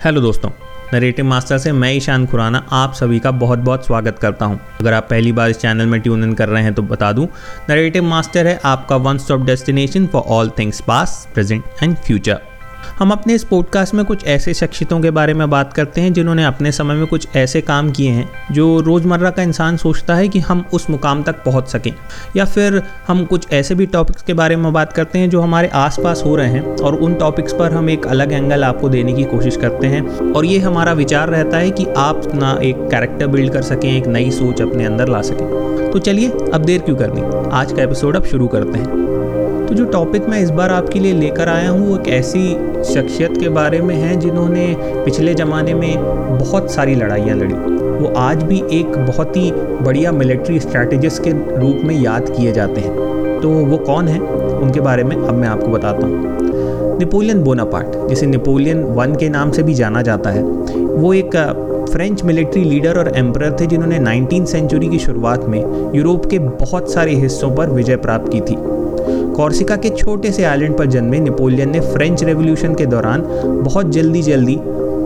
Hello दोस्तों, narrative master से मैं ईशान खुराना आप सभी का बहुत बहुत स्वागत करता हूँ। अगर आप पहली बार इस चैनल में ट्यून इन कर रहे हैं तो बता दूँ, नरेटिव मास्टर है आपका one stop destination for all things past present and future हम अपने इस पॉडकास्ट में कुछ ऐसे शख्सियतों के बारे में बात करते हैं जिन्होंने अपने समय में कुछ ऐसे काम किए हैं, जो रोज़मर्रा का इंसान सोचता है कि हम उस मुकाम तक पहुँच सकें। या फिर हम कुछ ऐसे भी टॉपिक्स के बारे में बात करते हैं जो हमारे आसपास हो रहे हैं, और उन टॉपिक्स पर हम एक अलग एंगल आपको देने की कोशिश करते हैं। और ये हमारा विचार रहता है कि आप अपना एक कैरेक्टर बिल्ड कर सकें, एक नई सोच अपने अंदर ला सकें। तो चलिए, अब देर क्यों करनी? आज का एपिसोड अब शुरू करते हैं। तो जो टॉपिक मैं इस बार आपके लिए लेकर आया हूँ, वो एक ऐसी शख्सियत के बारे में है, जिन्होंने पिछले ज़माने में बहुत सारी लड़ाइयाँ लड़ी। वो आज भी एक बहुत ही बढ़िया मिलिट्री स्ट्रैटेजिस्ट के रूप में याद किए जाते हैं। तो वो कौन है? उनके बारे में अब मैं आपको बताता हूँ। नेपोलियन बोनापार्ट जिसे नेपोलियन वन के नाम से भी जाना जाता है, वो एक फ्रेंच मिलिट्री लीडर और एम्पर थे, जिन्होंने नाइनटीन सेंचुरी की शुरुआत में यूरोप के बहुत सारे हिस्सों पर विजय प्राप्त की थी। कॉर्सिका के छोटे से आइलैंड पर जन्मे नेपोलियन ने फ्रेंच रेवोल्यूशन के दौरान बहुत जल्दी जल्दी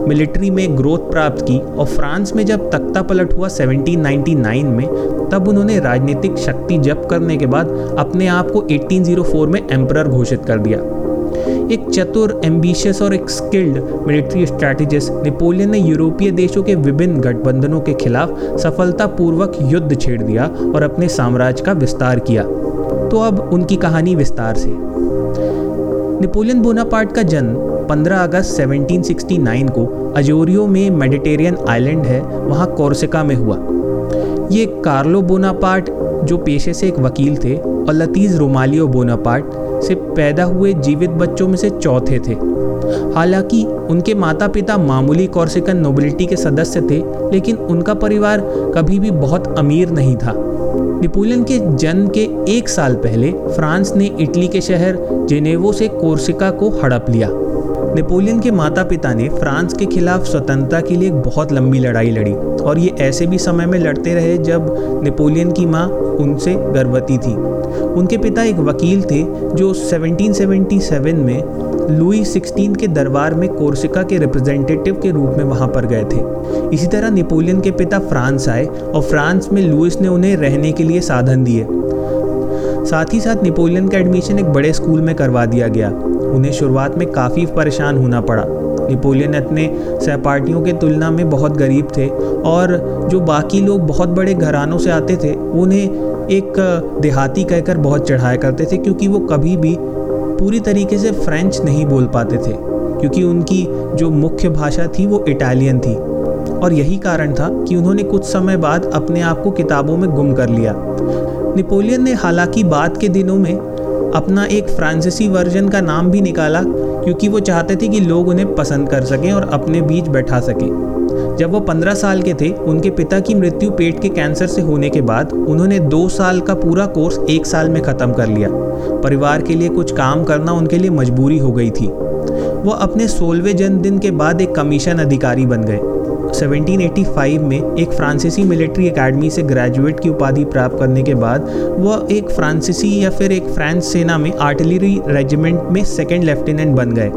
मिलिट्री में ग्रोथ प्राप्त की और फ्रांस में जब तख्ता पलट हुआ 1799 में, तब उन्होंने राजनीतिक शक्ति जप करने के बाद अपने आप को 1804 में एम्पर घोषित कर दिया। एक चतुर, एम्बिशियस और एक स्किल्ड मिलिट्री स्ट्रैटेजिस्ट नेपोलियन ने यूरोपीय देशों के विभिन्न गठबंधनों के खिलाफ सफलतापूर्वक युद्ध छेड़ दिया और अपने साम्राज्य का विस्तार किया। तो अब उनकी कहानी विस्तार से। नेपोलियन बोनापार्ट का जन्म 15 अगस्त 1769 को अजोरियो में मेडिटेरियन आइलैंड है, वहाँ कोर्सिका में हुआ। ये कार्लो बोनापार्ट, जो पेशे से एक वकील थे, और लतीज़ रोमालियो बोनापार्ट से पैदा हुए जीवित बच्चों में से चौथे थे। हालाँकि उनके माता पिता मामूली कॉर्सिकन नोबिलिटी के सदस्य थे, लेकिन उनका परिवार कभी भी बहुत अमीर नहीं था। नेपोलियन के जन्म के एक साल पहले फ्रांस ने इटली के शहर जेनेवो से कोर्सिका को हड़प लिया। नेपोलियन के माता पिता ने फ्रांस के खिलाफ स्वतंत्रता के लिए बहुत लंबी लड़ाई लड़ी और ये ऐसे भी समय में लड़ते रहे जब नेपोलियन की माँ उनसे गर्भवती थी। उनके पिता एक वकील थे जो 1777 में लुई सिक्सटीन के दरबार में कोर्सिका के रिप्रेजेंटेटिव के रूप में वहाँ पर गए थे। इसी तरह नेपोलियन के पिता फ्रांस आए और फ्रांस में लुइस ने उन्हें रहने के लिए साधन दिए। साथ ही साथ नेपोलियन का एडमिशन एक बड़े स्कूल में करवा दिया गया। उन्हें शुरुआत में काफ़ी परेशान होना पड़ा। नेपोलियन अपने सहपाठियों के तुलना में बहुत गरीब थे और जो बाकी लोग बहुत बड़े घरानों से आते थे, उन्हें एक देहाती कहकर बहुत चढ़ाया करते थे क्योंकि वो कभी भी पूरी तरीके से फ्रेंच नहीं बोल पाते थे, क्योंकि उनकी जो मुख्य भाषा थी वो इटालियन थी। और यही कारण था कि उन्होंने कुछ समय बाद अपने आप को किताबों में गुम कर लिया। नेपोलियन ने हालाँकि बाद के दिनों में अपना एक फ्रांसीसी वर्जन का नाम भी निकाला, क्योंकि वो चाहते थे कि लोग उन्हें पसंद कर सकें और अपने बीच बैठा सकें। जब वो पंद्रह साल के थे, उनके पिता की मृत्यु पेट के कैंसर से होने के बाद, उन्होंने दो साल का पूरा कोर्स एक साल में ख़त्म कर लिया। परिवार के लिए कुछ काम करना उनके लिए मजबूरी हो गई थी। वो अपने सोलहवें जन्मदिन के बाद एक कमीशन अधिकारी बन गए। 1785 में एक फ्रांसीसी मिलिट्री एकेडमी से ग्रेजुएट की उपाधि प्राप्त करने के बाद वह एक फ्रांसीसी या फिर एक फ्रांस सेना में आर्टिलरी रेजिमेंट में सेकेंड लेफ्टिनेंट बन गए।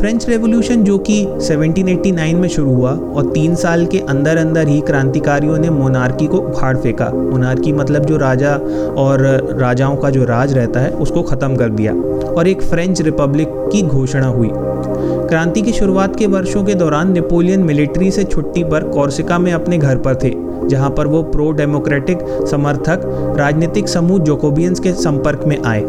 फ्रेंच रेवोल्यूशन जो कि 1789 में शुरू हुआ और तीन साल के अंदर अंदर ही क्रांतिकारियों ने मोनार्की को उखाड़ फेंका। मोनार्की मतलब जो राजा और राजाओं का जो राज रहता है, उसको ख़त्म कर दिया और एक फ्रेंच रिपब्लिक की घोषणा हुई। क्रांति की शुरुआत के वर्षों के दौरान नेपोलियन मिलिट्री से छुट्टी पर कॉर्सिका में अपने घर पर थे, जहाँ पर वो प्रो डेमोक्रेटिक समर्थक, राजनीतिक समूह जोकोबियंस के संपर्क में आए।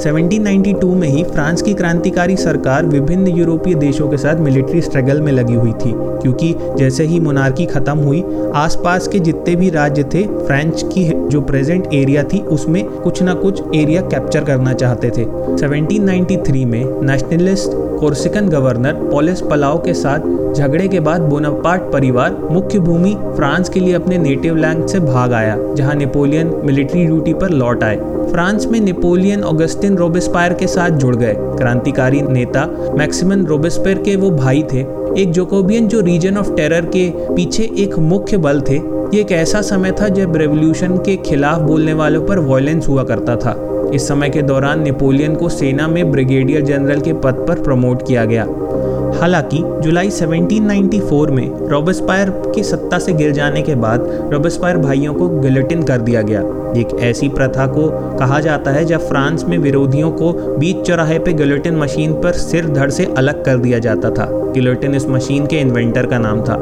1792 में ही फ्रांस की क्रांतिकारी सरकार विभिन्न यूरोपीय देशों के साथ मिलिट्री स्ट्रगल में लगी हुई थी, क्योंकि जैसे ही मोनार्की खत्म हुई, आसपास के जितने भी राज्य थे, फ्रेंच की जो प्रेजेंट एरिया थी, उसमें कुछ ना कुछ एरिया कैप्चर करना चाहते थे। 1793 में नेशनलिस्ट कोर्सिकन गवर्नर पोलिस पलाव के साथ झगड़े के बाद बोनापार्ट परिवार मुख्य भूमि फ्रांस के लिए अपने नेटिव लैंड से भाग आया, जहाँ नेपोलियन मिलिट्री ड्यूटी पर लौट आए। फ्रांस में नेपोलियन ऑगस्टिन रोबेस्पायर के साथ जुड़ गए। क्रांतिकारी नेता मैक्सिमन रोबेस्पायर के वो भाई थे। एक जोकोबियन जो रीजन ऑफ़ टेरर के पीछे एक मुख्य बल थे। ये एक ऐसा समय था जब रेवोल्यूशन के खिलाफ बोलने वालों पर वायलेंस हुआ करता था। इस समय के दौरान नेपोलियन को सेना में ब्रिगेडियर जनरल के पद पर प्रमोट किया गया। हालाँकि, जुलाई 1794 में रॉबस्पायर की सत्ता से गिर जाने के बाद रॉबस्पायर भाइयों को गिलेटिन कर दिया गया। एक ऐसी प्रथा को कहा जाता है जब फ्रांस में विरोधियों को बीच चौराहे पे गिलोटिन मशीन पर सिर धड़ से अलग कर दिया जाता था। गिलोटिन इस मशीन के इन्वेंटर का नाम था।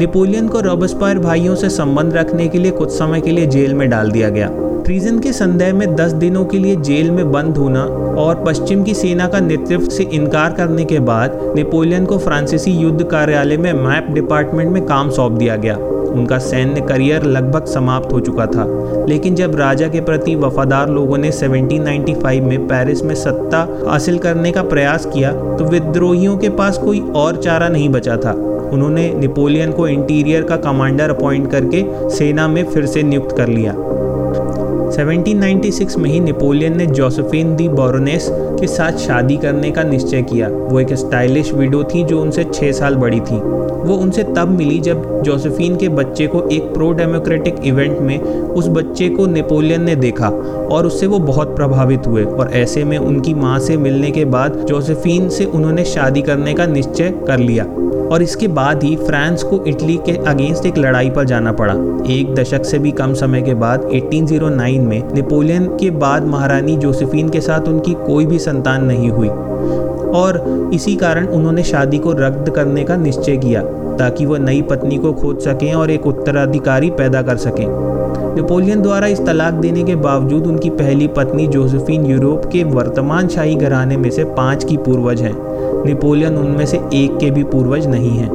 नेपोलियन को रॉबस्पायर भाइयों से संबंध रखने के लिए कुछ समय के लिए जेल में डाल दिया गया। ट्रीजन के संदेह में 10 दिनों के लिए जेल में बंद होना और पश्चिम की सेना का नेतृत्व से इनकार करने के बाद नेपोलियन को फ्रांसीसी युद्ध कार्यालय में मैप डिपार्टमेंट में काम सौंप दिया गया। उनका सैन्य करियर लगभग समाप्त हो चुका था। लेकिन जब राजा के प्रति वफादार लोगों ने 1795 में पेरिस में सत्ता हासिल करने का प्रयास किया तो विद्रोहियों के पास कोई और चारा नहीं बचा था। उन्होंने नेपोलियन को इंटीरियर का कमांडर अपॉइंट करके सेना में फिर से नियुक्त कर लिया। 1796 में ही नेपोलियन ने जोसेफिन दी बोरोनेस के साथ शादी करने का निश्चय किया। वो एक स्टाइलिश विडो थी जो उनसे छः साल बड़ी थी। वो उनसे तब मिली जब जोसेफिन के बच्चे को एक प्रो डेमोक्रेटिक इवेंट में उस बच्चे को नेपोलियन ने देखा और उससे वो बहुत प्रभावित हुए और ऐसे में उनकी माँ से मिलने के बाद जोसेफिन से उन्होंने शादी करने का निश्चय कर लिया। और इसके बाद ही फ्रांस को इटली के अगेंस्ट एक लड़ाई पर जाना पड़ा। एक दशक से भी कम समय के बाद 1809 में नेपोलियन के बाद महारानी जोसेफिन के साथ उनकी कोई भी संतान नहीं हुई। और इसी कारण उन्होंने शादी को रद्द करने का निश्चय किया। ताकि वह नई पत्नी को खोज सकें और एक उत्तराधिकारी पैदा कर सकें। नेपोलियन द्वारा इस तलाक देने के बावजूद उनकी पहली पत्नी जोसेफिन यूरोप के वर्तमान शाही घराने में से पाँच की पूर्वज हैं। नेपोलियन उनमें से एक के भी पूर्वज नहीं हैं।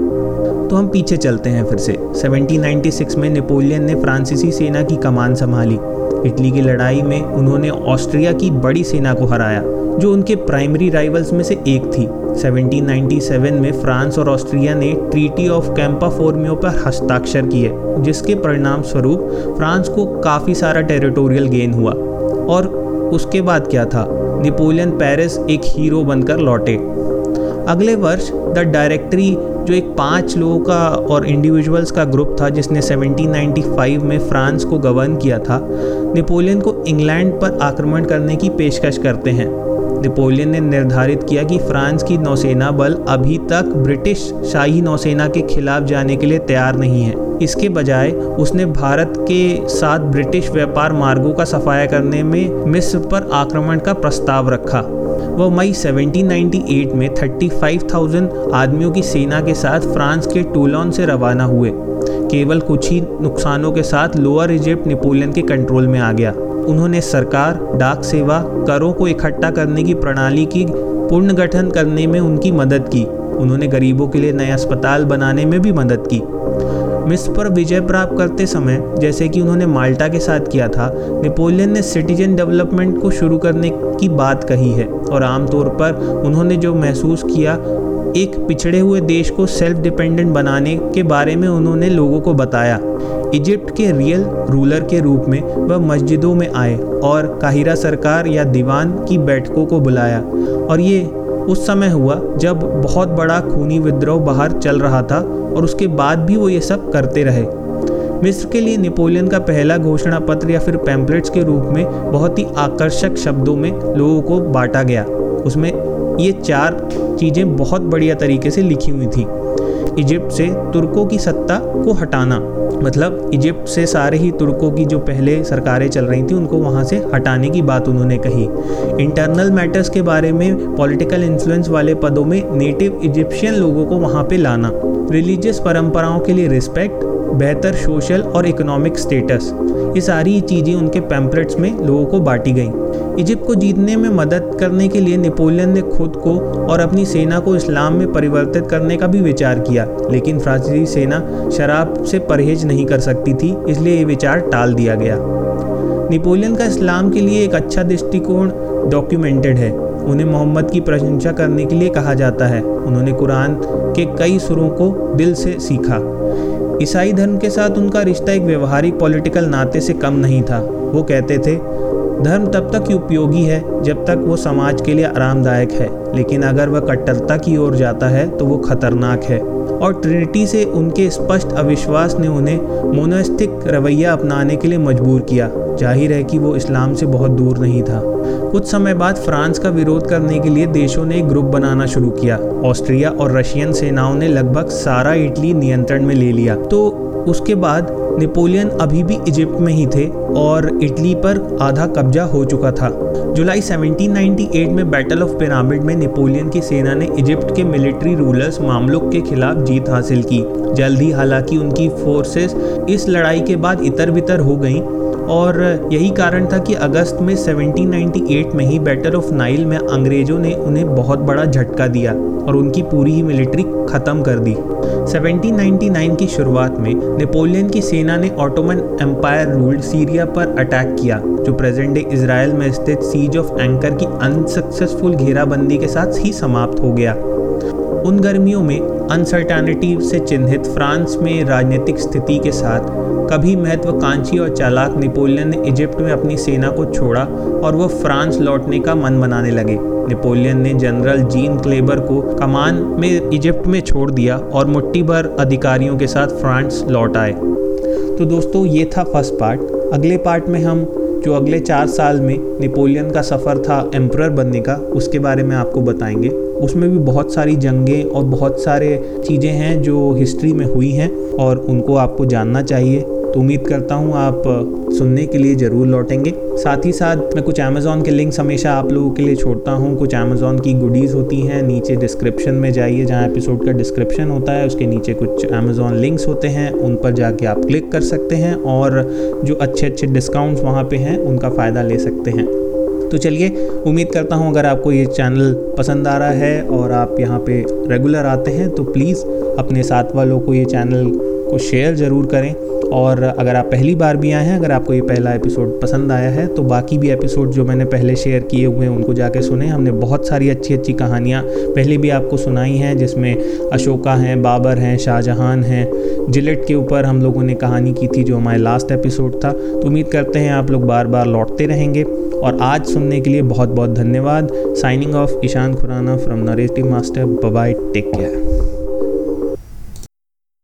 तो हम पीछे चलते हैं फिर से। 1796 में नेपोलियन ने फ्रांसीसी सेना की कमान संभाली। इटली की लड़ाई में उन्होंने ऑस्ट्रिया की बड़ी सेना को हराया, जो उनके प्राइमरी राइवल्स में से एक थी। 1797 में फ्रांस और ऑस्ट्रिया ने ट्रीटी ऑफ़ कैंपा फोर्मियो पर हस्ताक्षर किए, जिसके परिणाम स्वरूप फ्रांस को काफ़ी सारा टेरिटोरियल गेन हुआ। और उसके बाद क्या था? नेपोलियन पेरिस एक हीरो बनकर लौटे। अगले वर्ष द डायरेक्टरी, जो एक पाँच लोगों का और इंडिविजुअल्स का ग्रुप था, जिसने 1795 में फ्रांस को गवर्न किया था, नेपोलियन को इंग्लैंड पर आक्रमण करने की पेशकश करते हैं। नेपोलियन ने निर्धारित किया कि फ्रांस की नौसेना बल अभी तक ब्रिटिश शाही नौसेना के खिलाफ जाने के लिए तैयार नहीं है। इसके बजाय उसने भारत के साथ ब्रिटिश व्यापार मार्गों का सफाया करने में मिस्र पर आक्रमण का प्रस्ताव रखा। वह मई 1798 में 35,000 आदमियों की सेना के साथ फ्रांस के टूलॉन से रवाना हुए। केवल कुछ ही नुकसानों के साथ लोअर इजिप्ट नेपोलियन के कंट्रोल में आ गया। उन्होंने सरकार, डाक सेवा करों को इकट्ठा करने की प्रणाली की, पुनर्गठन करने में उनकी मदद की। उन्होंने गरीबों के लिए नए अस्पताल बनाने में भी मदद की। मिस्र पर विजय प्राप्त करते समय, जैसे कि उन्होंने माल्टा के साथ किया था, नेपोलियन ने सिटीजन डेवलपमेंट को शुरू करने की बात कही है। और आमतौर पर उन्होंने जो महसूस किया एक पिछड़े हुए देश को सेल्फ डिपेंडेंट बनाने के बारे में उन्होंने लोगों को बताया। इजिप्ट के रियल रूलर के रूप में वह मस्जिदों में आए और काहिरा सरकार या दीवान की बैठकों को बुलाया। और ये उस समय हुआ जब बहुत बड़ा खूनी विद्रोह बाहर चल रहा था और उसके बाद भी वो ये सब करते रहे। मिस्र के लिए नेपोलियन का पहला घोषणा पत्र या फिर पैम्पलेट्स के रूप में बहुत ही आकर्षक शब्दों में लोगों को बांटा गया। उसमें ये चार चीज़ें बहुत बढ़िया तरीके से लिखी हुई थी। इजिप्ट से तुर्कों की सत्ता को हटाना मतलब इजिप्ट से सारे ही तुर्कों की जो पहले सरकारें चल रही थी, उनको वहाँ से हटाने की बात उन्होंने कही। इंटरनल मैटर्स के बारे में, पॉलिटिकल इन्फ्लुएंस वाले पदों में नेटिव इजिप्शियन लोगों को वहाँ पे लाना। रिलीजियस परंपराओं के लिए रिस्पेक्ट, बेहतर सोशल और इकोनॉमिक स्टेटस। ये सारी चीज़ें उनके पैम्पलेट्स में लोगों को बांटी गई। इजिप्ट को जीतने में मदद करने के लिए नेपोलियन ने खुद को और अपनी सेना को इस्लाम में परिवर्तित करने का भी विचार किया, लेकिन फ्रांसीसी सेना शराब से परहेज नहीं कर सकती थी, इसलिए ये विचार टाल दिया गया। नेपोलियन का इस्लाम के लिए एक अच्छा दृष्टिकोण डॉक्यूमेंटेड है। उन्हें मोहम्मद की प्रशंसा करने के लिए कहा जाता है। उन्होंने कुरान के कई सुरों को दिल से सीखा। ईसाई धर्म के साथ उनका रिश्ता एक व्यवहारिक पॉलिटिकल नाते से कम नहीं था। वो कहते थे, धर्म तब तक ही उपयोगी है जब तक वो समाज के लिए आरामदायक है, लेकिन अगर वह कट्टरता की ओर जाता है तो वो खतरनाक है। और ट्रिनिटी से उनके स्पष्ट अविश्वास ने उन्हें मोनोस्टिक रवैया अपनाने के लिए मजबूर किया। ज़ाहिर है कि वो इस्लाम से बहुत दूर नहीं था। कुछ समय बाद फ्रांस का विरोध करने के लिए देशों ने एक ग्रुप बनाना शुरू किया। ऑस्ट्रिया और रशियन सेनाओं ने लगभग सारा इटली नियंत्रण में ले लिया। तो उसके बाद नेपोलियन अभी भी इजिप्ट में ही थे और इटली पर आधा कब्जा हो चुका था। जुलाई 1798 में बैटल ऑफ़ पिरामिड में नेपोलियन की सेना ने इजिप्ट के मिलिट्री रूलर्स मामलुक के खिलाफ जीत हासिल की। जल्द ही हालाँकि उनकी फोर्सेस इस लड़ाई के बाद इतर बितर हो गईं और यही कारण था कि अगस्त में 1798 में ही बैटल ऑफ़ नाइल में अंग्रेज़ों ने उन्हें बहुत बड़ा झटका दिया और उनकी पूरी ही मिलिट्री ख़त्म कर दी। 1799 की शुरुआत में नेपोलियन की सेना ने ऑटोमन एम्पायर रूल्ड सीरिया पर अटैक किया, जो प्रेजेंट डे इसराइल में स्थित सीज ऑफ़ एंकर की अनसक्सेसफुल घेराबंदी के साथ ही समाप्त हो गया। उन गर्मियों में अनसर्टैनिटी से चिन्हित फ्रांस में राजनीतिक स्थिति के साथ कभी महत्वाकांक्षी और चालाक नेपोलियन ने इजिप्ट में अपनी सेना को छोड़ा और वह फ्रांस लौटने का मन बनाने लगे। नेपोलियन ने जनरल जीन क्लेबर को कमान में इजिप्ट में छोड़ दिया और मुट्ठी भर अधिकारियों के साथ फ्रांस लौट आए। तो दोस्तों, ये था फ़र्स्ट पार्ट। अगले पार्ट में हम जो अगले चार साल में नेपोलियन का सफ़र था एम्प्रर बनने का, उसके बारे में आपको बताएँगे। उसमें भी बहुत सारी जंगें और बहुत सारे चीज़ें हैं जो हिस्ट्री में हुई हैं और उनको आपको जानना चाहिए। तो उम्मीद करता हूँ आप सुनने के लिए ज़रूर लौटेंगे। साथ ही साथ मैं कुछ अमेज़ोन के लिंक्स हमेशा आप लोगों के लिए छोड़ता हूँ। कुछ अमेज़ोन की गुडीज़ होती हैं, नीचे डिस्क्रिप्शन में जाइए जहाँ एपिसोड का डिस्क्रिप्शन होता है, उसके नीचे कुछ अमेज़ोन लिंक्स होते हैं, उन पर जाके आप क्लिक कर सकते हैं और जो अच्छे अच्छे डिस्काउंट्स वहाँ पर हैं, उनका फ़ायदा ले सकते हैं। तो चलिए, उम्मीद करता हूँ अगर आपको ये चैनल पसंद आ रहा है और आप यहाँ पे रेगुलर आते हैं तो प्लीज़ अपने साथ वालों को ये चैनल को शेयर ज़रूर करें। और अगर आप पहली बार भी आए हैं, अगर आपको ये पहला एपिसोड पसंद आया है तो बाकी भी एपिसोड जो मैंने पहले शेयर किए हुए हैं, उनको जाके सुने। हमने बहुत सारी अच्छी अच्छी कहानियाँ पहले भी आपको सुनाई हैं, जिसमें अशोका हैं, बाबर हैं, शाहजहां हैं। जिलेट के ऊपर हम लोगों ने कहानी की थी जो हमारे लास्ट एपिसोड था। तो उम्मीद करते हैं आप लोग बार बार लौटते रहेंगे। और आज सुनने के लिए बहुत बहुत धन्यवाद। Signing off Ishaan Khurana from narrative master bye bye take care